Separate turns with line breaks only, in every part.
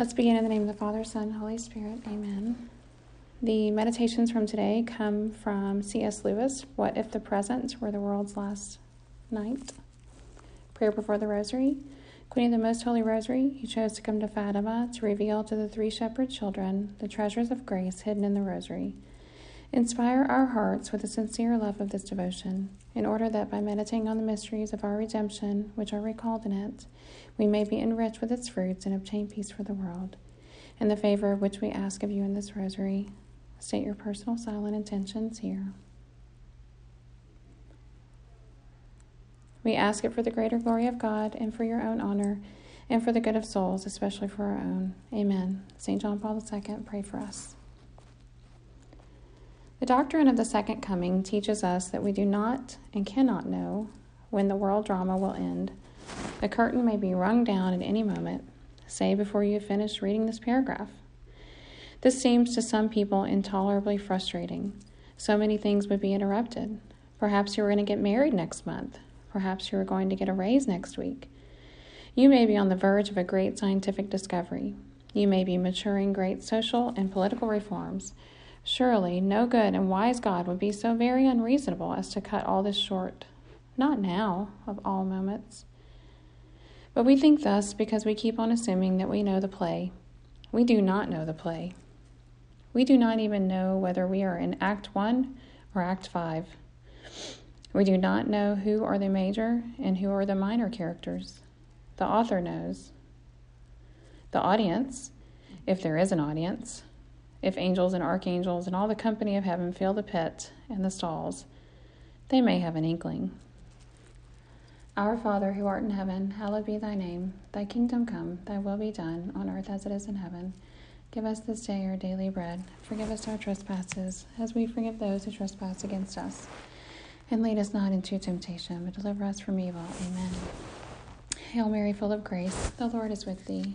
Let's begin in the name of the Father, Son, Holy Spirit. Amen. The meditations from today come from C.S. Lewis What if the present were the world's last night? Prayer before the Rosary. Queen of the Most Holy Rosary, you chose to come to Fatima to reveal to the three shepherd children the treasures of grace hidden in the Rosary. Inspire our hearts with a sincere love of this devotion, in order that by meditating on the mysteries of our redemption, which are recalled in it, we may be enriched with its fruits and obtain peace for the world. In the favor of which we ask of you in this rosary, state your personal silent intentions here. We ask it for the greater glory of God and for your own honor and for the good of souls, especially for our own. Amen. St. John Paul II, pray for us. The doctrine of the second coming teaches us that we do not and cannot know when the world drama will end. The curtain may be rung down at any moment, say before you have finished reading this paragraph. This seems to some people intolerably frustrating. So many things would be interrupted. Perhaps you are going to get married next month. Perhaps you are going to get a raise next week. You may be on the verge of a great scientific discovery. You may be maturing great social and political reforms Surely no good and wise God would be so very unreasonable as to cut all this short. Not now, of all moments. But we think thus because we keep on assuming that we know the play. We do not know the play. We do not even know whether we are in Act 1 or Act 5. We do not know who are the major and who are the minor characters. The author knows. The audience, if there is an audience, if angels and archangels and all the company of heaven fill the pit and the stalls, they may have an inkling. Our Father who art in heaven, hallowed be thy name. Thy kingdom come, thy will be done, on earth as it is in heaven. Give us this day our daily bread. Forgive us our trespasses, as we forgive those who trespass against us. And lead us not into temptation, but deliver us from evil. Amen. Hail Mary, full of grace, the Lord is with thee.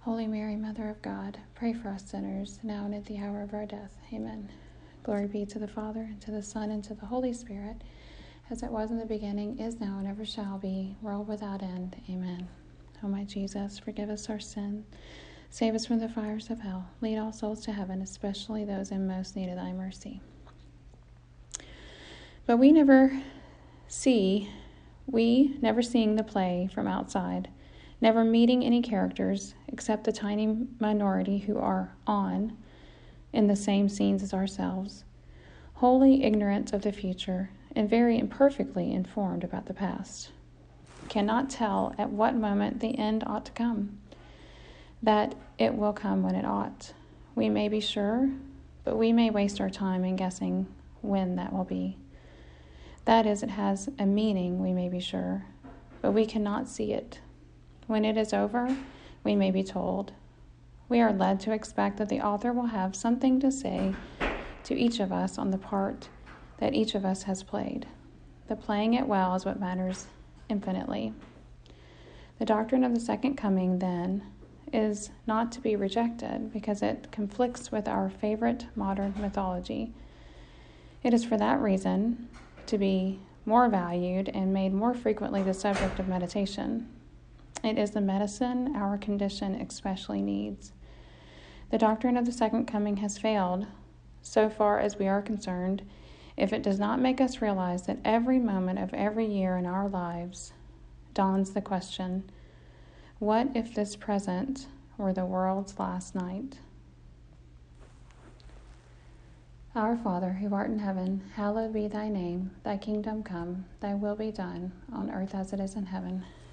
Holy Mary, Mother of God, pray for us sinners, now and at the hour of our death. Amen. Glory be to the Father, and to the Son, and to the Holy Spirit, as it was in the beginning, is now, and ever shall be, world without end. Amen. O my Jesus, forgive us our sin. Save us from the fires of hell. Lead all souls to heaven, especially those in most need of thy mercy. But we never see we, never seeing the play from outside, never meeting any characters except the tiny minority who are on in the same scenes as ourselves, wholly ignorant of the future and very imperfectly informed about the past, cannot tell at what moment the end ought to come, that it will come when it ought. we may be sure, but we may waste our time in guessing when that will be. That is, it has a meaning, we may be sure, but we cannot see it. When it is over, we may be told. We are led to expect that the author will have something to say to each of us on the part that each of us has played. The playing it well is what matters infinitely. The doctrine of the second coming, then, is not to be rejected because it conflicts with our favorite modern mythology. It is for that reason to be more valued and made more frequently the subject of meditation. It is the medicine our condition especially needs. The doctrine of the second coming has failed, so far as we are concerned, if it does not make us realize that every moment of every year in our lives Donne's the question what if this present were the world's last night? Our Father, who art in heaven, hallowed be thy name. Thy kingdom come, thy will be done, on earth as it is in heaven.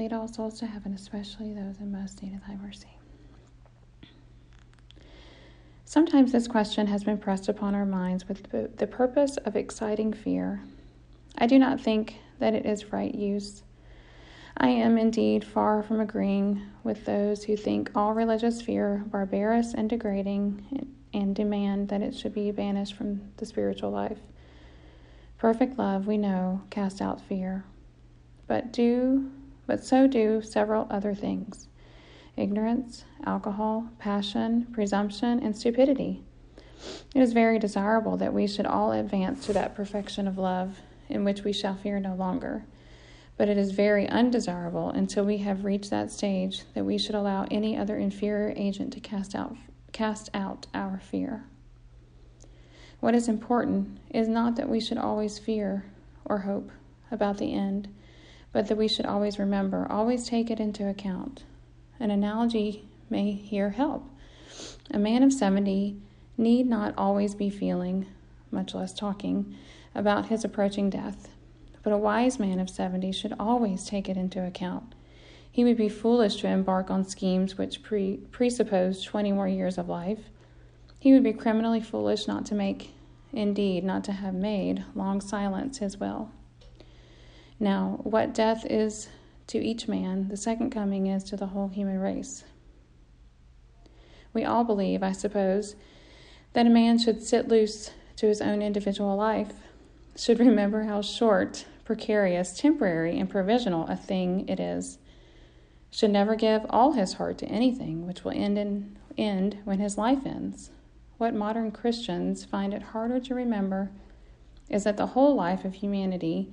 lead all souls to heaven, especially those in most need of thy mercy. Sometimes this question has been pressed upon our minds with the purpose of exciting fear. I do not think that it is right use. I am indeed far from agreeing with those who think all religious fear barbarous and degrading and demand that it should be banished from the spiritual life. Perfect love, we know, casts out fear. But do but so do several other things. Ignorance, alcohol, passion, presumption, and stupidity. It is very desirable that we should all advance to that perfection of love in which we shall fear no longer. But it is very undesirable until we have reached that stage that we should allow any other inferior agent to cast out, cast out our fear. What is important is not that we should always fear or hope about the end, but that we should always remember, always take it into account. An analogy may here help. A man of 70 need not always be feeling, much less talking, about his approaching death. But a wise man of seventy should always take it into account. He would be foolish to embark on schemes which pre- presuppose twenty more years of life. He would be criminally foolish not to make indeed, not to have made long silence his will. Now, what death is to each man, the second coming is to the whole human race. We all believe, I suppose, that a man should sit loose to his own individual life, should remember how short, precarious, temporary, and provisional a thing it is, should never give all his heart to anything which will end, in, end when his life ends. What modern Christians find it harder to remember is that the whole life of humanity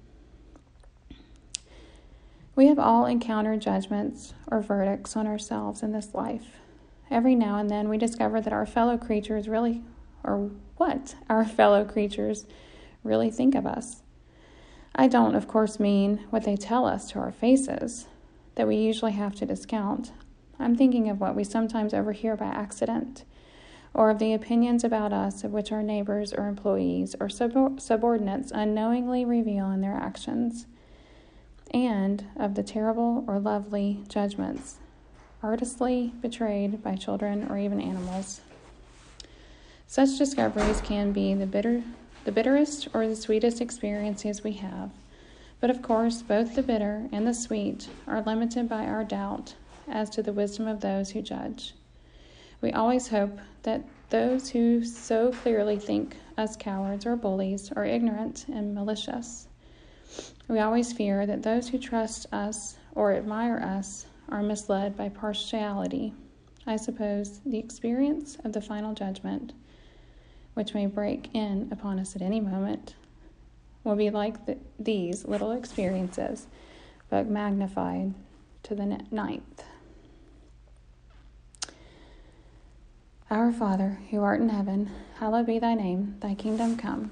We have all encountered judgments or verdicts on ourselves in this life. Every now and then we discover that our fellow creatures really, or what our fellow creatures really think of us. I don't, of course, mean what they tell us to our faces, that we usually have to discount. I'm thinking of what we sometimes overhear by accident, or of the opinions about us of which our neighbors or employees or sub- subordinates unknowingly reveal in their actions and of the terrible or lovely judgments artistly betrayed by children or even animals. Such discoveries can be the bitter the bitterest or the sweetest experiences we have. But of course, both the bitter and the sweet are limited by our doubt as to the wisdom of those who judge. We always hope that those who so clearly think us cowards or bullies are ignorant and malicious. We always fear that those who trust us or admire us are misled by partiality. I suppose the experience of the final judgment, which may break in upon us at any moment, will be like the, these little experiences, but magnified to the ninth. Our Father, who art in heaven, hallowed be thy name. Thy kingdom come,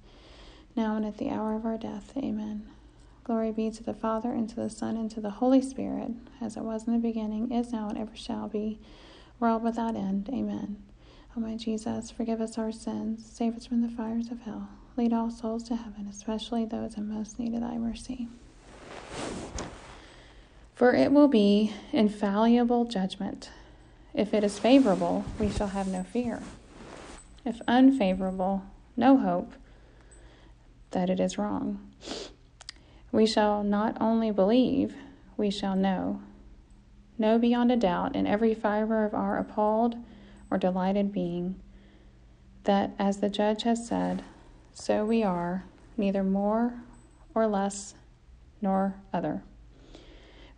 now and at the hour of our death. Amen. Glory be to the Father, and to the Son, and to the Holy Spirit, as it was in the beginning, is now, and ever shall be world without end. Amen. O my Jesus, forgive us our sins, save us from the fires of hell, lead all souls to heaven, especially those in most need of thy mercy. For it will be infallible judgment. If it is favorable, we shall have no fear. If unfavorable, no hope that it is wrong. We shall not only believe, we shall know know beyond a doubt in every fiber of our appalled or delighted being that, as the judge has said, so we are, neither more or less nor other.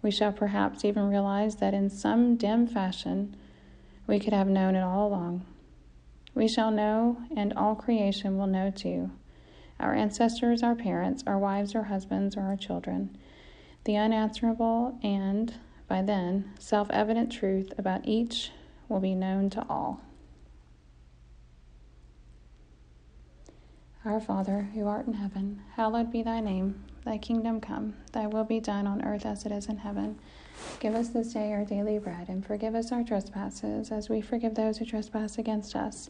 We shall perhaps even realize that in some dim fashion we could have known it all along. We shall know, and all creation will know too. Our ancestors, our parents, our wives, our husbands, or our children, the unanswerable and by then, self evident truth about each will be known to all. Our Father, who art in heaven, hallowed be thy name. Thy kingdom come, thy will be done on earth as it is in heaven. Give us this day our daily bread, and forgive us our trespasses, as we forgive those who trespass against us.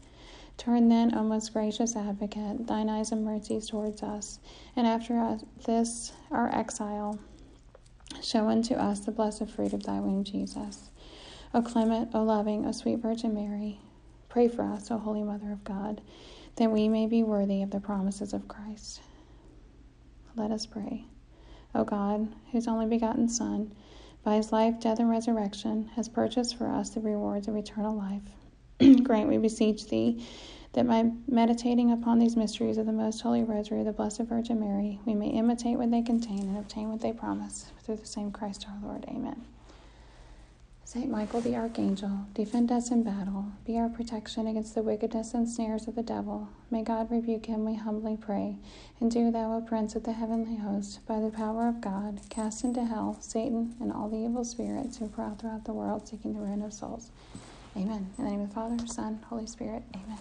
Turn then, O most gracious advocate, thine eyes of mercy towards us, and after this our exile, show unto us the blessed fruit of thy womb, Jesus. O clement, O loving, O sweet Virgin Mary, pray for us, O Holy Mother of God, that we may be worthy of the promises of Christ. Let us pray. O God, whose only begotten Son, by his life, death, and resurrection, has purchased for us the rewards of eternal life Grant, we beseech thee, that by meditating upon these mysteries of the most holy rosary of the Blessed Virgin Mary, we may imitate what they contain and obtain what they promise. Through the same Christ our Lord. Amen. Saint Michael the Archangel, defend us in battle. Be our protection against the wickedness and snares of the devil. May God rebuke him, we humbly pray. And do thou, O Prince of the heavenly host, by the power of God, cast into hell Satan and all the evil spirits who prowl throughout the world seeking the ruin of souls. Amen. In the name of the Father, Son, Holy Spirit. Amen.